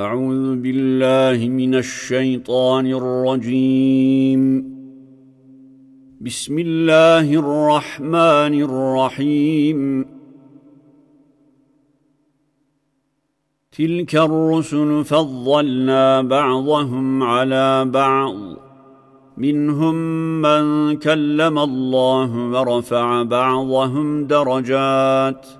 أعوذ بالله من الشيطان الرجيم. بسم الله الرحمن الرحيم. تلك الرسل فضلنا بعضهم على بعض. منهم من كلم الله ورفع بعضهم درجات.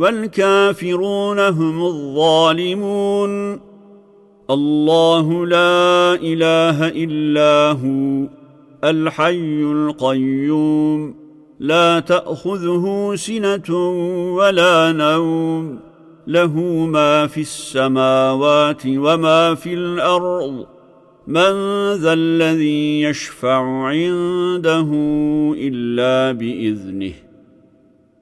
والكافرون هم الظالمون. الله لا إله إلا هو الحي القيوم. لا تأخذه سنة ولا نوم. له ما في السماوات وما في الأرض. من ذا الذي يشفع عنده إلا بإذنه.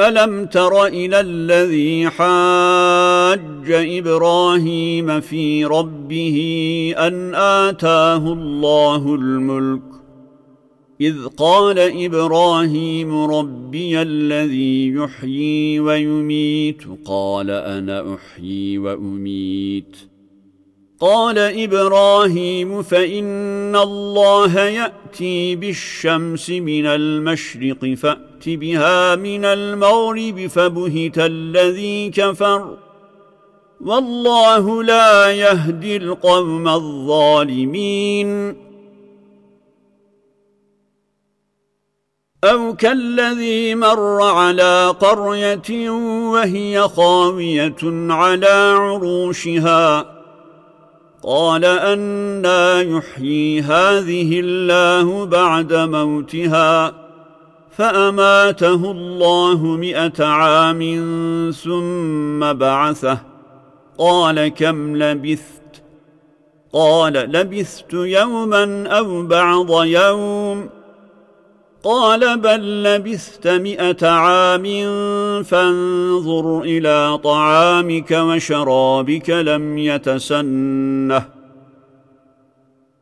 ألم تر إلى الذي حاج إبراهيم في ربه أن آتاه الله الملك؟ إذ قال إبراهيم ربي الذي يحيي ويميت. قال أنا أحيي وأميت. قال إبراهيم فإن الله يأتي بالشمس من المشرق فأت بها من المغرب فبهت الذي كفر والله لا يهدي القوم الظالمين. أو كالذي مر على قرية وهي خاوية على عروشها قال أنا يحيي هذه الله بعد موتها. فأماته الله مئة عام ثم بعثه. قال كم لبثت؟ قال لبثت يوما أو بعض يوم. قال بل لبثت مئة عام فانظر إلى طعامك وشرابك لم يتسنه.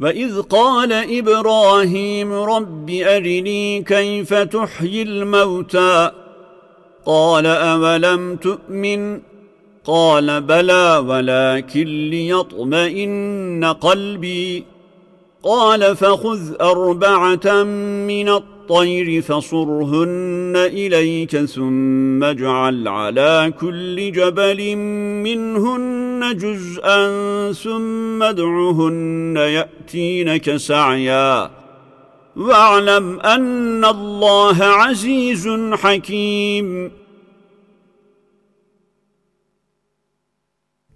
وإذ قال إبراهيم رب أرني كيف تحيي الموتى قال أولم تؤمن قال بلى ولكن ليطمئن قلبي قال فخذ أربعة من الطير فصرهن إليك ثم اجعل على كل جبل منهن جزءا ثم ادعهن يأتينك سعيا. واعلم أن الله عزيز حكيم.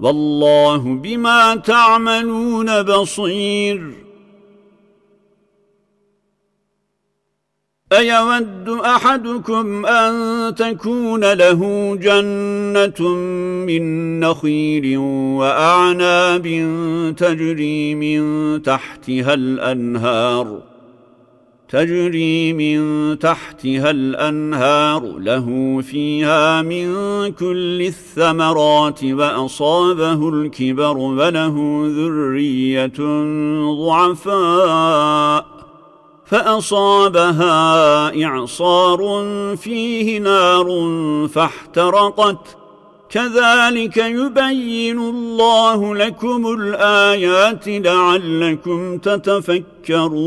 والله بما تعملون بصير. أيود أحدكم أن تكون له جنة من نخيل وأعناب تجري من تحتها الأنهار تجري من تحتها الأنهار له فيها من كل الثمرات وأصابه الكبر وله ذرية ضعفاء فأصابها إعصار فيه نار فاحترقت. كذلك يبين الله لكم الآيات لعلكم تتفكرون.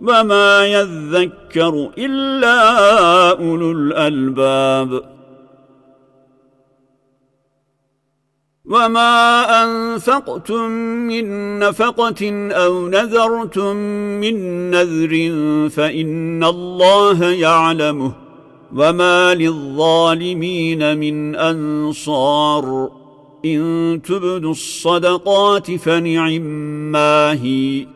وما يذكر إلا أولو الألباب. وما أنفقتم من نفقة أو نذرتم من نذر فإن الله يعلمه. وما للظالمين من أنصار. إن تبدوا الصدقات فنعم ما هي.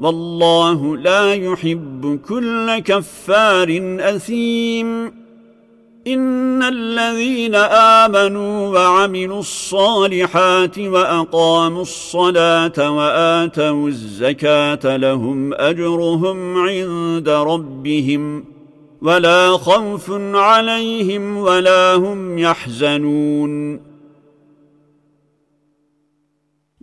والله لا يحب كل كفار أثيم. إن الذين آمنوا وعملوا الصالحات وأقاموا الصلاة وآتوا الزكاة لهم أجرهم عند ربهم ولا خوف عليهم ولا هم يحزنون.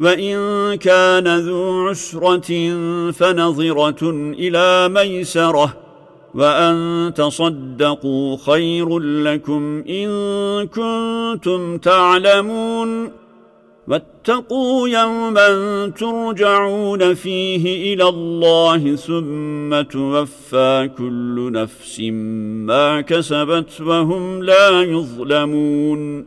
وإن كان ذو عسرة فنظرة إلى ميسرة وأن تصدقوا خير لكم إن كنتم تعلمون واتقوا يوما ترجعون فيه إلى الله ثم توفى كل نفس ما كسبت وهم لا يظلمون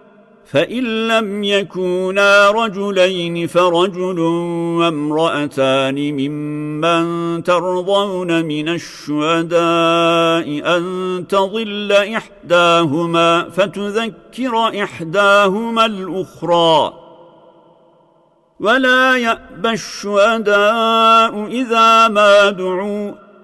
فإن لم يكونا رجلين فرجل وامرأتان ممن ترضون من الشهداء أن تضل إحداهما فتذكر إحداهما الأخرى. ولا يأبى الشهداء إذا ما دعوا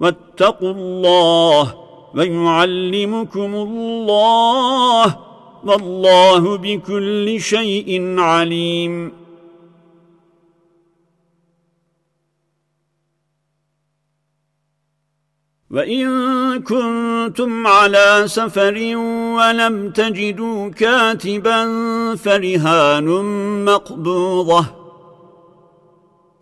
واتقوا الله ويعلمكم الله والله بكل شيء عليم. وإن كنتم على سفر ولم تجدوا كاتبا فرهان مقبوضه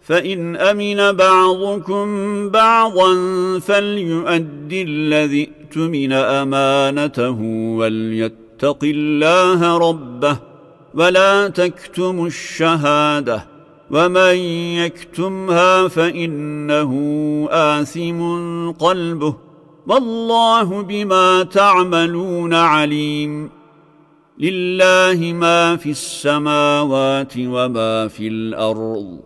فإن أمن بعضكم بعضا فليؤد الذي ائتمن أمانته وليتق الله ربه ولا تكتموا الشهادة ومن يكتمها فإنه آثم قلبه والله بما تعملون عليم لله ما في السماوات وما في الأرض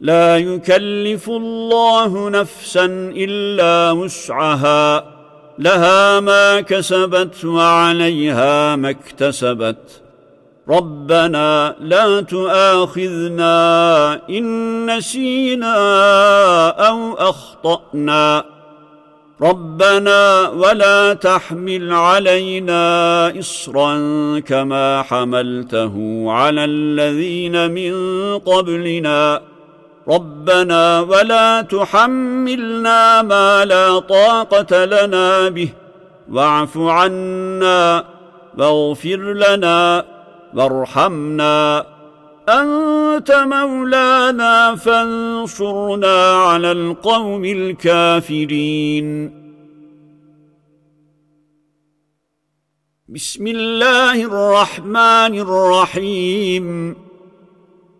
لا يكلف الله نفسا إلا وسعها لها ما كسبت وعليها ما اكتسبت. ربنا لا تؤاخذنا إن نسينا أو أخطأنا. ربنا ولا تحمل علينا اصرا كما حملته على الذين من قبلنا. ربنا ولا تحملنا ما لا طاقة لنا به. واعف عنا واغفر لنا وارحمنا. أنت مولانا فانصرنا على القوم الكافرين. بسم الله الرحمن الرحيم.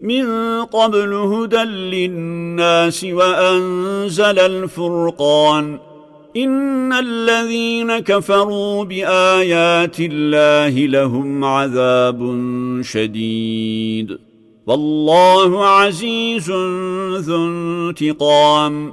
من قبل هدى للناس وأنزل الفرقان. إن الذين كفروا بآيات الله لهم عذاب شديد. والله عزيز ذو انتقام.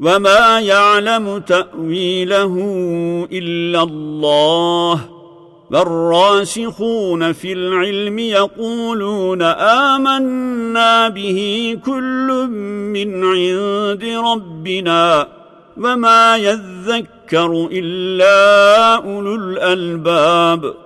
وما يعلم تأويله إلا الله والراسخون في العلم يقولون آمنا به كل من عند ربنا وما يذكر إلا أولو الألباب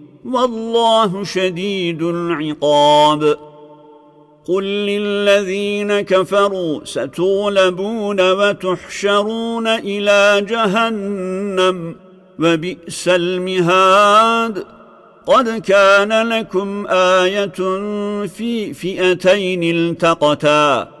والله شديد العقاب. قل للذين كفروا ستغلبون وتحشرون إلى جهنم وبئس المهاد. قد كان لكم آية في فئتين التقتا.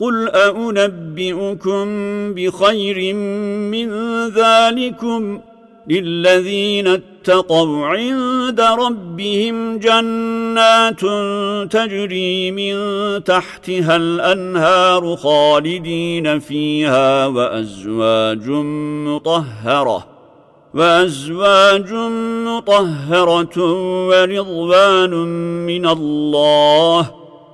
قل أنبئكم بخير من ذلكم للذين اتقوا عند ربهم جنات تجري من تحتها الأنهار خالدين فيها وأزواج مطهرة وأزواج مطهرة ورضوان من الله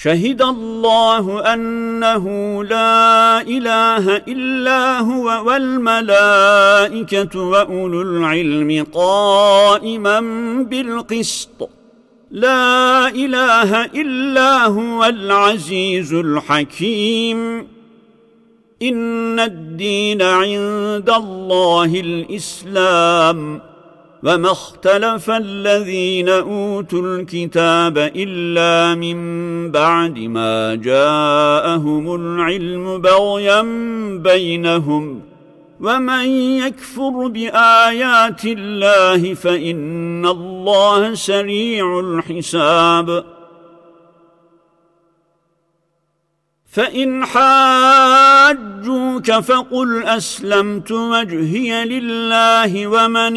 شهد الله أنه لا إله إلا هو والملائكة وأولو العلم قائما بالقسط. لا إله إلا هو العزيز الحكيم. إن الدين عند الله الإسلام. وما اختلف الذين أوتوا الكتاب إلا من بعد ما جاءهم العلم بغيا بينهم ومن يكفر بآيات الله فإن الله سريع الحساب فإن حاجوك فقل أسلمت وجهي لله ومن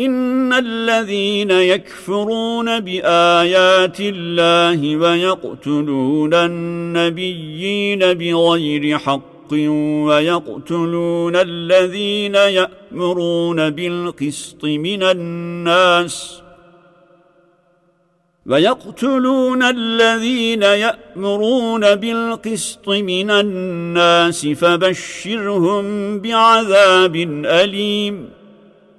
إن الذين يكفرون بآيات الله ويقتلون النبيين بغير حق ويقتلون الذين يأمرون بالقسط من الناس ويقتلون الذين يأمرون بالقسط من الناس فبشرهم بعذاب أليم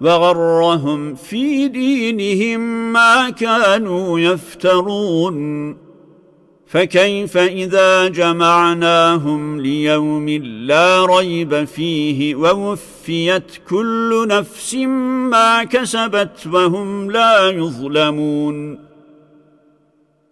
وغرهم في دينهم ما كانوا يفترون. فكيف إذا جمعناهم ليوم لا ريب فيه ووفيت كل نفس ما كسبت وهم لا يظلمون.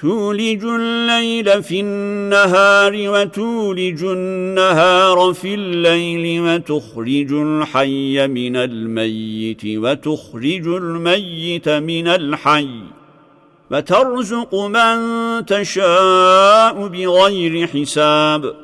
تولج الليل في النهار وتولج النهار في الليل وتخرج الحي من الميت وتخرج الميت من الحي وترزق من تشاء بغير حساب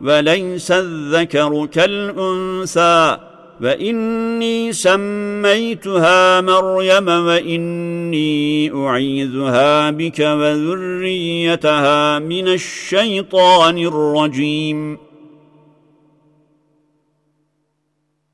وليس الذكر كالأنثى وإني سميتها مريم وإني أعيذها بك وذريتها من الشيطان الرجيم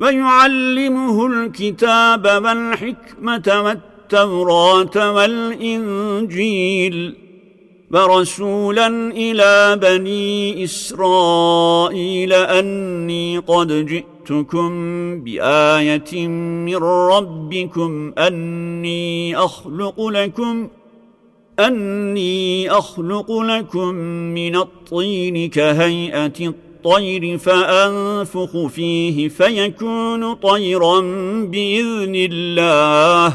ويعلمه الكتاب والحكمة والتوراة والإنجيل ورسولا إلى بني إسرائيل أني قد جئتكم بآية من ربكم أني أخلق لكم أني أخلق لكم من الطين كهيئة الطين الطير فأنفخ فيه فيكون طيرا بإذن الله.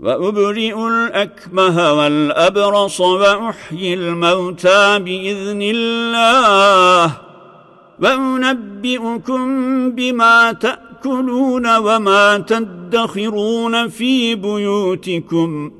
وأبرئ الأكمه والأبرص وأحيي الموتى بإذن الله. وأنبئكم بما تأكلون وما تدخرون في بيوتكم.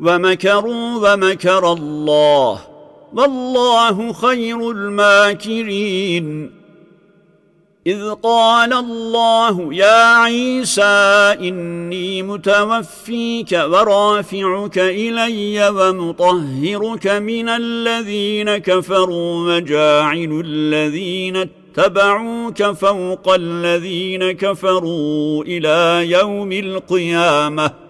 ومكروا ومكر الله. والله خير الماكرين. إذ قال الله يا عيسى إني متوفيك ورافعك إلي ومطهرك من الذين كفروا وجاعل الذين اتبعوك فوق الذين كفروا إلى يوم القيامة.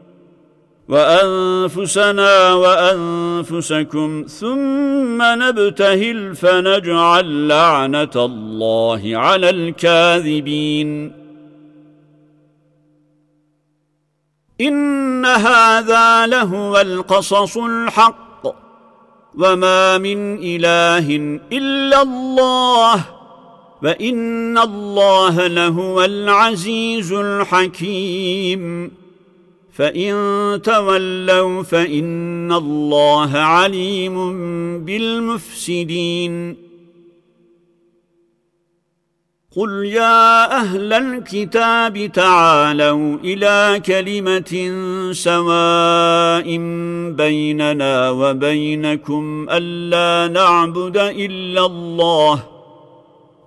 وأنفسنا وأنفسكم ثم نبتهل فنجعل لعنة الله على الكاذبين. إن هذا لهو القصص الحق. وما من إله إلا الله. وإن الله لهو العزيز الحكيم. فإن تولوا فإن الله عليم بالمفسدين. قل يا أهل الكتاب تعالوا إلى كلمة سواء بيننا وبينكم ألا نعبد إلا الله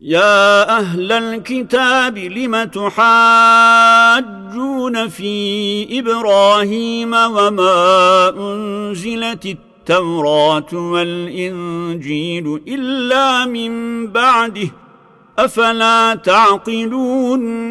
يا أهل الكتاب لم تحاجون في إبراهيم وما أنزلت التوراة والإنجيل إلا من بعده أفلا تعقلون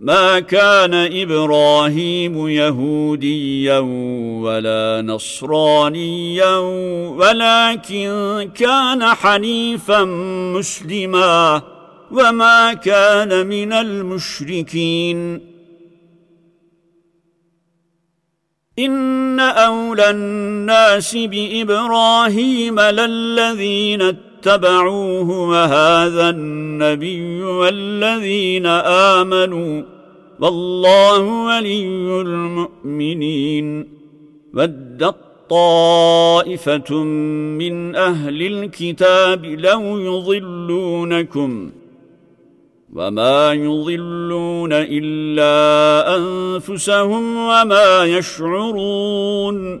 ما كان إبراهيم يهوديا ولا نصرانيا ولكن كان حنيفا مسلما وما كان من المشركين. إن أولى الناس بإبراهيم للذين اتبعوه وهذا النبي والذين آمنوا والله ولي المؤمنين ودت طائفة من أهل الكتاب لو يضلونكم وما يضلون إلا أنفسهم وما يشعرون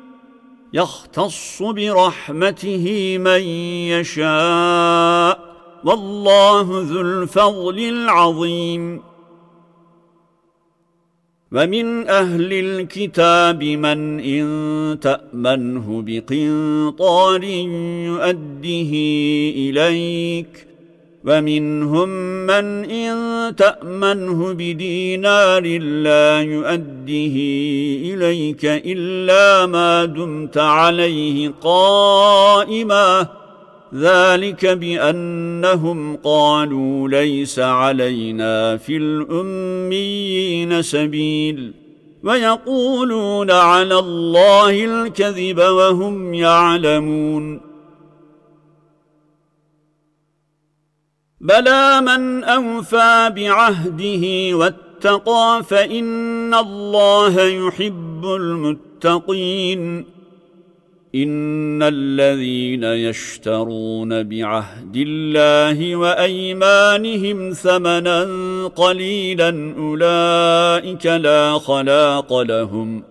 يختص برحمته من يشاء. والله ذو الفضل العظيم. ومن أهل الكتاب من إن تأمنه بقنطار يؤده إليك. ومنهم من إن تأمنه بدينار لا يؤده إليك إلا ما دمت عليه قائما. ذلك بأنهم قالوا ليس علينا في الأميين سبيل. ويقولون على الله الكذب وهم يعلمون. بلى من أوفى بعهده واتقى فإن الله يحب المتقين. إن الذين يشترون بعهد الله وأيمانهم ثمنا قليلا أولئك لا خلاق لهم.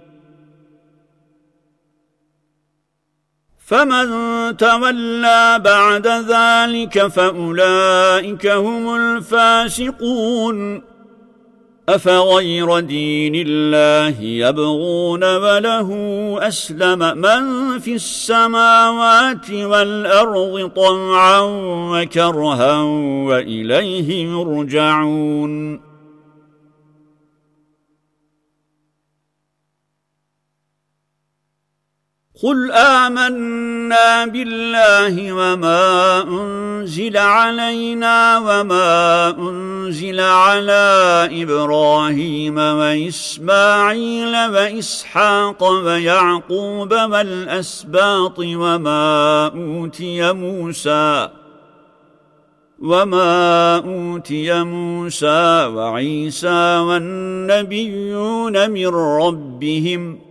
فمن تولى بعد ذلك فأولئك هم الفاسقون. أفغير دين الله يبغون وله أسلم من في السماوات والأرض طمعا وكرها وإليه يرجعون. قل آمنا بالله وما أنزل علينا وما أنزل على إبراهيم وإسماعيل وإسحاق ويعقوب والأسباط وما أوتي موسى وما أوتي موسى وعيسى والنبيون من ربهم ۖ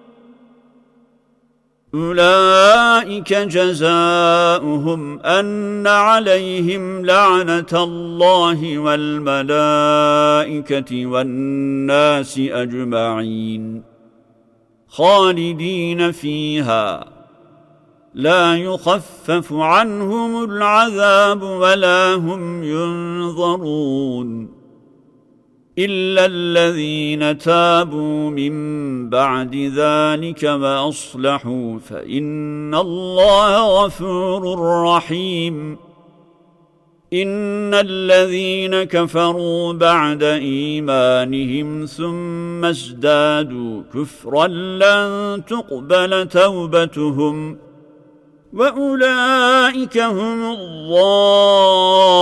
أولئك جزاؤهم أن عليهم لعنة الله والملائكة والناس أجمعين. خالدين فيها. لا يخفف عنهم العذاب ولا هم ينظرون. إلا الذين تابوا من بعد ذلك وأصلحوا فإن الله غفور رحيم. إن الذين كفروا بعد إيمانهم ثم ازدادوا كفرا لن تقبل توبتهم وأولئك هم الضالون.